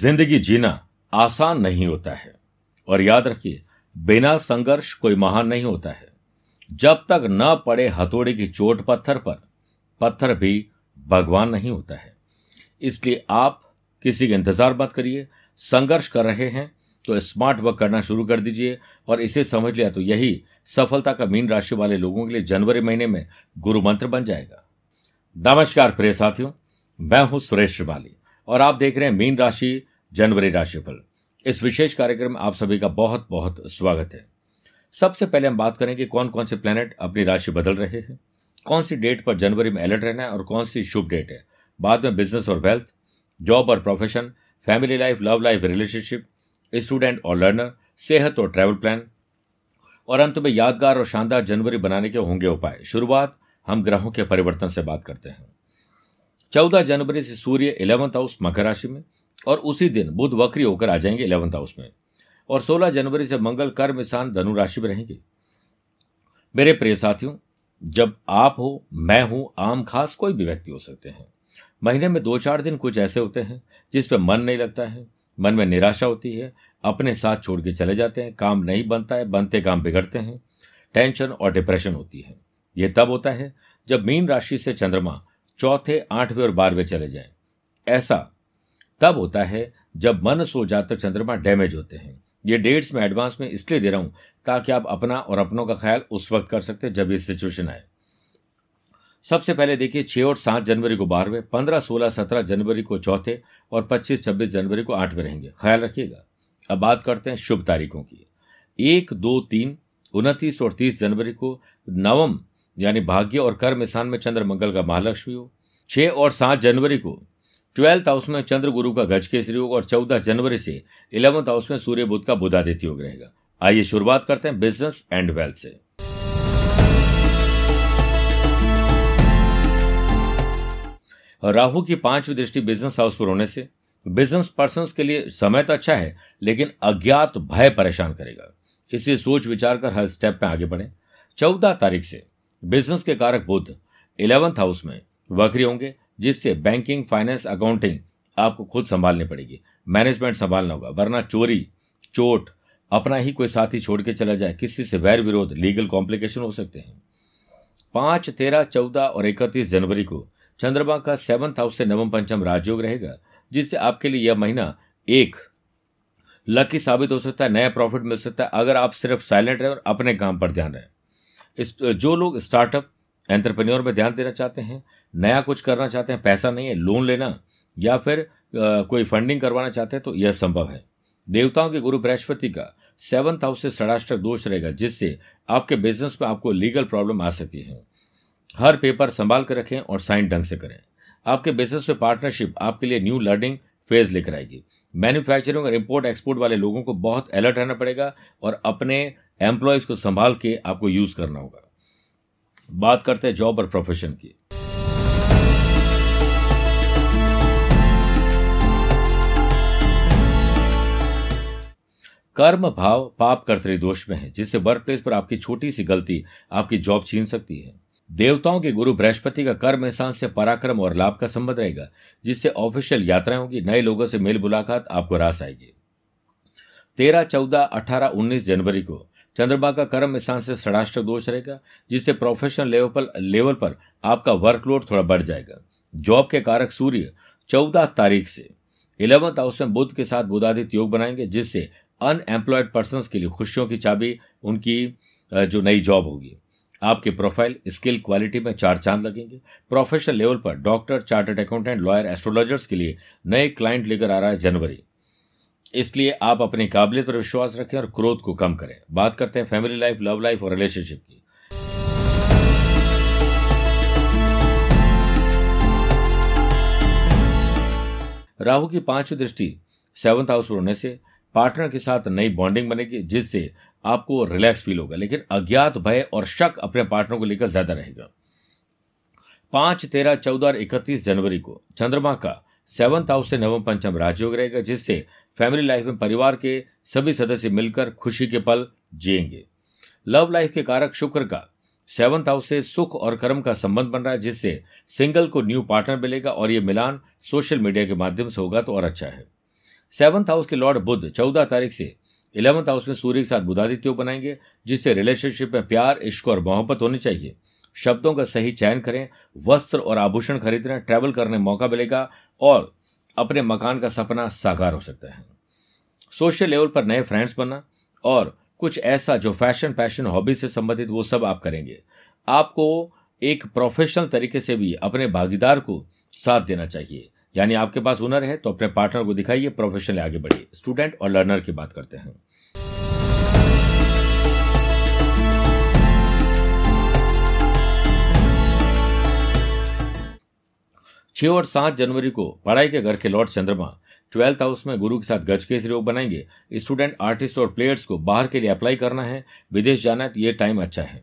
ज़िंदगी जीना आसान नहीं होता है। और याद रखिए, बिना संघर्ष कोई महान नहीं होता है। जब तक न पड़े हथौड़े की चोट पत्थर पर, पत्थर भी भगवान नहीं होता है। इसलिए आप किसी का इंतज़ार मत करिए। संघर्ष कर रहे हैं तो स्मार्ट वर्क करना शुरू कर दीजिए। और इसे समझ लिया तो यही सफलता का मीन राशि वाले लोगों के लिए जनवरी महीने में गुरु मंत्र बन जाएगा। नमस्कार प्रिय साथियों, मैं हूँ सुरेश श्रिवाली। और आप देख रहे हैं मीन राशि जनवरी राशिफल। इस विशेष कार्यक्रम में आप सभी का बहुत बहुत स्वागत है। सबसे पहले हम बात करेंगे कौन कौन से प्लेनेट अपनी राशि बदल रहे हैं। कौन सी डेट पर जनवरी में अलर्ट रहना है और कौन सी शुभ डेट है। बाद में बिज़नेस और वेल्थ जॉब और profession family life love life relationship student और लर्नर सेहत और ट्रैवल प्लान और अंत में यादगार और शानदार जनवरी बनाने के होंगे उपाय। शुरुआत हम ग्रहों के परिवर्तन से बात करते हैं। चौदह जनवरी से सूर्य इलेवंथ हाउस मकर राशि में। और उसी दिन बुध वक्री होकर आ जाएँगे इलेवंथ हाउस में। और सोलह जनवरी से मंगल कर्म स्थान धनु राशि में रहेंगे। मेरे प्रिय साथियों, जब आप हो, मैं हूँ, आम खास कोई भी व्यक्ति हो सकते हैं। महीने में दो चार दिन कुछ ऐसे होते हैं, जिस पे मन नहीं लगता है, मन में निराशा होती है, अपने साथ छोड़ के चले जाते हैं, काम नहीं बनता है, बनते काम बिगड़ते हैं, टेंशन और डिप्रेशन होती है। ये तब होता है जब मीन राशि से चंद्रमा चौथे, आठवें और बारहवें चले जाए। ऐसा तब होता है जब मन सो जाकर चंद्रमा डैमेज होते हैं। ये डेट्स में एडवांस में इसलिए दे रहा हूँ ताकि आप अपना और अपनों का ख्याल उस वक्त कर सकते जब ये सिचुएशन आए। सबसे पहले देखिए, छह और सात जनवरी को बारहवें, पंद्रह, सोलह, सत्रह जनवरी को चौथे और पच्चीस, छब्बीस जनवरी को आठवें रहेंगे। ख्याल रखिएगा। अब बात करते हैं शुभ तारीखों की। एक, दो, तीन, उनतीस और तीस जनवरी को नवम, यानी भाग्य और कर्म स्थान में चंद्र मंगल का महालक्ष्मी हो। छह और सात जनवरी को ट्वेल्थ हाउस में चंद्र गुरु का गज केसरी योग और चौदह जनवरी से इलेवंथ हाउस में सूर्य बुद्ध का बुधादित्य योग रहेगा। आइए शुरुआत करते हैं बिज़नेस एंड वेल्थ से। राहु की पांचवी दृष्टि बिज़नेस हाउस पर होने से बिज़नेस पर्सन के लिए समय तो अच्छा है, लेकिन अज्ञात भय परेशान करेगा। इसलिए सोच विचार कर हर स्टेप में आगे बढ़े। चौदह तारीख से बिज़नेस के कारक बुद्ध इलेवंथ हाउस में वक्री होंगे। जिससे बैंकिंग फाइनेंस अकाउंटिंग आपको खुद संभालनी पड़ेगी। मैनेजमेंट संभालना होगा, वरना चोरी, चोट अपना ही कोई साथी छोड़ के चला जाए। किसी से वैर विरोध लीगल कॉम्प्लिकेशन हो सकते हैं। पाँच, तेरह, चौदह और इकतीस जनवरी को चंद्रमा का सेवंथ हाउस से नवम पंचम राजयोग रहेगा, जिससे आपके लिए यह महीना एक लकी साबित हो सकता है, नया प्रॉफिट मिल सकता है, अगर आप सिर्फ़ साइलेंट रहे और अपने काम पर ध्यान रहे। जो लोग स्टार्टअप एंटरप्रेन्योर में ध्यान देना चाहते हैं, नया कुछ करना चाहते हैं, पैसा नहीं है लोन लेना, या फिर कोई फंडिंग करवाना चाहते हैं तो यह संभव है। देवताओं के गुरु बृहस्पति का सेवंथ हाउस से षडाष्टक दोष रहेगा, जिससे आपके बिज़नेस में आपको लीगल प्रॉब्लम आ सकती है। हर पेपर संभाल कर रखें और साइन ढंग से करें। आपके बिज़नेस में पार्टनरशिप आपके लिए न्यू लर्निंग फ़ेज़ लेकर आएगी। मैन्युफैक्चरिंग और इम्पोर्ट एक्सपोर्ट वाले लोगों को बहुत अलर्ट रहना पड़ेगा और अपने एम्प्लॉयज़ को संभाल के आपको यूज़ करना होगा। बात करते हैं जॉब और प्रोफेशन की। कर्म भाव पाप दोष में है, जिससे वर्क प्लेस पर आपकी छोटी सी गलती आपकी जॉब छीन सकती है। देवताओं के गुरु बृहस्पति का कर्म इंसान से पराक्रम और लाभ का संबंध रहेगा, जिससे ऑफिशियल यात्राएँ होगी, नए लोगों से मेल मुलाकात आपको रास आएगी। तेरह चौदह अठारह उन्नीस जनवरी को चंद्रमा का कर्म स्थान से षडाष्टक दोष रहेगा, जिससे प्रोफेशनल लेवल पर लेवल पर आपका वर्कलोड थोड़ा बढ़ जाएगा। जॉब के कारक सूर्य, चौदह तारीख से। इलेवंथ हाउस में बुद्ध के साथ बुधादित योग बनाएँगे, जिससे अनएम्प्लॉयड पर्सन के लिए खुशियों की चाबी, उनकी जो नई जॉब होगी। आपकी प्रोफ़ाइल स्किल क्वालिटी में चार चाँद लगेंगे। प्रोफेशनल लेवल पर doctor chartered accountant lawyer astrologers के लिए नए क्लाइंट लेकर आ रहा है जनवरी। इसलिए आप अपनी काबिलियत पर विश्वास रखें और क्रोध को कम करें। बात करते हैं फैमिली लाइफ लव लाइफ और रिलेशनशिप की। राहु की पांचवी दृष्टि सेवंथ हाउस पर होने से पार्टनर के साथ नई बॉन्डिंग बनेगी, जिससे आपको रिलैक्स फील होगा। लेकिन अज्ञात, भय और शक अपने पार्टनर को लेकर ज़्यादा रहेगा। पाँच, तेरह, चौदह और इकतीस जनवरी को चंद्रमा का सेवंथ हाउस से नवम पंचम राजयोग रहेगा, जिससे फैमिली लाइफ में परिवार के सभी सदस्य मिलकर खुशी के पल जिएँगे। लव लाइफ के कारक शुक्र का, सेवंथ हाउस से सुख और कर्म का संबंध बन रहा है, जिससे सिंगल को न्यू पार्टनर मिलेगा और ये मिलान सोशल मीडिया के माध्यम से होगा तो और अच्छा है। सेवंथ हाउस के लॉर्ड बुद्ध चौदह तारीख से इलेवंथ हाउस में सूर्य के साथ बुधादित्य बनाएँगे, जिससे रिलेशनशिप में प्यार, इश्क और मोहब्बत होनी चाहिए। शब्दों का सही चयन करें, वस्त्र और आभूषण खरीदना ट्रैवल करने मौका मिलेगा और अपने मकान का सपना साकार हो सकता है। सोशल लेवल पर नए फ्रेंड्स बनना और कुछ ऐसा जो फ़ैशन पैशन हॉबी से संबंधित वो सब आप करेंगे। आपको एक प्रोफेशनल तरीके से भी अपने भागीदार को साथ देना चाहिए। यानी आपके पास हुनर है तो अपने पार्टनर को दिखाइए प्रोफेशनल आगे बढ़िए। स्टूडेंट और लर्नर की बात करते हैं। छह और सात जनवरी को पढ़ाई के घर के लॉर्ड चंद्रमा ट्वेल्थ हाउस में गुरु के साथ गज के योग बनाएँगे। स्टूडेंट, आर्टिस्ट और प्लेयर्स को बाहर के लिए अप्लाई करना है। विदेश जाना है तो ये टाइम अच्छा है।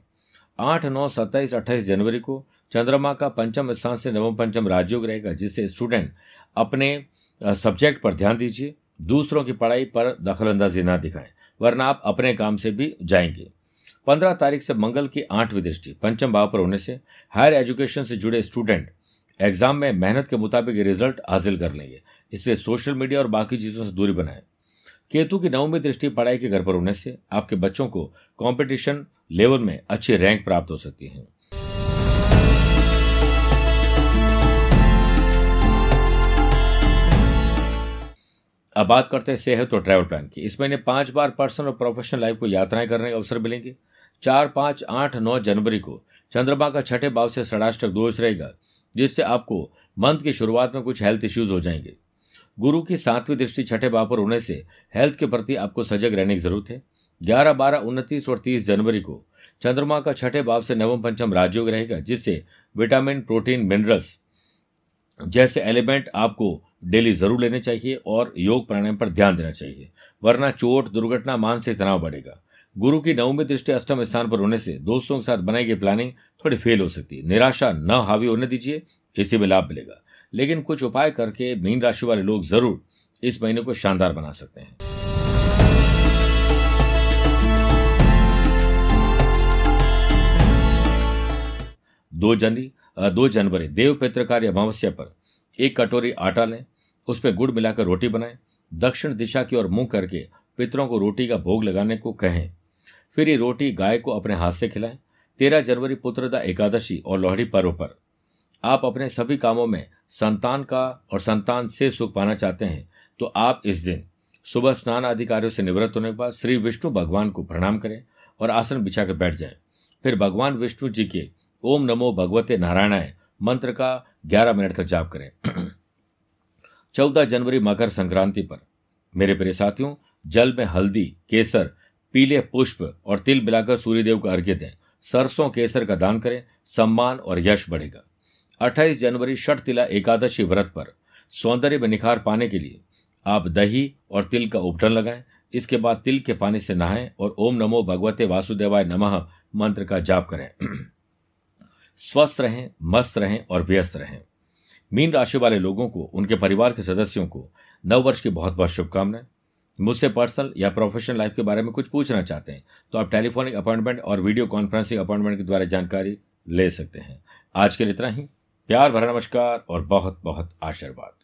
आठ, नौ, सत्ताईस, अट्ठाईस जनवरी को चंद्रमा का पंचम स्थान से नवम पंचम राजयोग रहेगा, जिससे स्टूडेंट अपने सब्जेक्ट पर ध्यान दीजिए। दूसरों की पढ़ाई पर दखलंदाजी ना दिखाएँ, वरना आप अपने काम से भी जाएँगे। पंद्रह तारीख से मंगल की आठवीं दृष्टि पंचम भाव पर होने से हायर एजुकेशन से जुड़े स्टूडेंट एग्ज़ाम में मेहनत के मुताबिक रिज़ल्ट हासिल कर लेंगे। इसलिए सोशल मीडिया और बाकी चीज़ों से दूरी बनाएँ। केतु की नवमी दृष्टि पढ़ाई के घर पर होने से आपके बच्चों को कंपटीशन लेवल में अच्छी रैंक प्राप्त हो सकती है। अब बात करते हैं सेहत और ट्रैवल प्लान की। इस महीने पाँच बार पर्सनल और प्रोफेशनल लाइफ को यात्राएँ करने का अवसर मिलेंगे। चार, पाँच, आठ, नौ जनवरी को चंद्रमा का छठे भाव से षडाष्टक दोष रहेगा। जिससे आपको मंथ की शुरुआत में कुछ हेल्थ इश्यूज़ हो जाएँगे। गुरु की सातवीं दृष्टि छठे भाव पर होने से हेल्थ के प्रति आपको सजग रहने की ज़रूरत है। ग्यारह, बारह, उनतीस और तीस जनवरी को चंद्रमा का छठे भाव से नवम पंचम राजयोग रहेगा, जिससे विटामिन प्रोटीन मिनरल्स जैसे एलिमेंट आपको डेली ज़रूर लेने चाहिए और योग प्राणायाम पर ध्यान देना चाहिए, वरना चोट, दुर्घटना, मानसिक तनाव बढ़ेगा। गुरु की नवमी दृष्टि अष्टम स्थान पर होने से दोस्तों के साथ बनाई गई प्लानिंग थोड़ी फेल हो सकती है। निराशा न हावी होने दीजिए, इसी में लाभ मिलेगा। लेकिन कुछ उपाय करके मीन राशि वाले लोग ज़रूर इस महीने को शानदार बना सकते हैं। दो जनवरी दो जनवरी, देव पित्रकार अमावस्या पर एक कटोरी आटा लें उसमें गुड़ मिलाकर रोटी बनाएँ, दक्षिण दिशा की ओर मुँह करके पितरों को रोटी का भोग लगाने को कहें। फिर ये रोटी गाय को अपने हाथ से खिलाएँ। तेरह जनवरी पुत्रदा एकादशी और लोहड़ी पर्व पर। आप अपने सभी कामों में संतान का और संतान से सुख पाना चाहते हैं तो आप इस दिन सुबह स्नान आदि कार्यों से निवृत्त होने के बाद श्री विष्णु भगवान को प्रणाम करें और आसन बिछाकर बैठ जाएँ। फिर भगवान विष्णु जी के ओम नमो भगवते नारायणाय मंत्र का ग्यारह मिनट तक जाप करें। चौदह जनवरी मकर संक्रांति पर। मेरे प्रिय साथियों, जल में हल्दी, केसर पीले पुष्प और तिल मिलाकर सूर्यदेव को अर्घ्य दें। सरसों केसर का दान करें, सम्मान और यश बढ़ेगा। 28 जनवरी षठ तिला एकादशी व्रत पर। सौंदर्य में निखार पाने के लिए आप दही और तिल का उपटन लगाएँ। इसके बाद तिल के पानी से नहाएँ और ओम नमो भगवते वासुदेवाय नमः मंत्र का जाप करें। स्वस्थ रहें, मस्त रहें और व्यस्त रहें। मीन राशि वाले लोगों को, उनके परिवार के सदस्यों को नव वर्ष की बहुत बहुत शुभकामनाएँ। मुझसे पर्सनल या प्रोफेशनल लाइफ के बारे में कुछ पूछना चाहते हैं तो आप टेलीफोनिक अपॉइंटमेंट और वीडियो कॉन्फ्रेंसिंग अपॉइंटमेंट के द्वारा जानकारी ले सकते हैं। आज के लिए इतना ही। प्यार भरा नमस्कार और बहुत बहुत आशीर्वाद।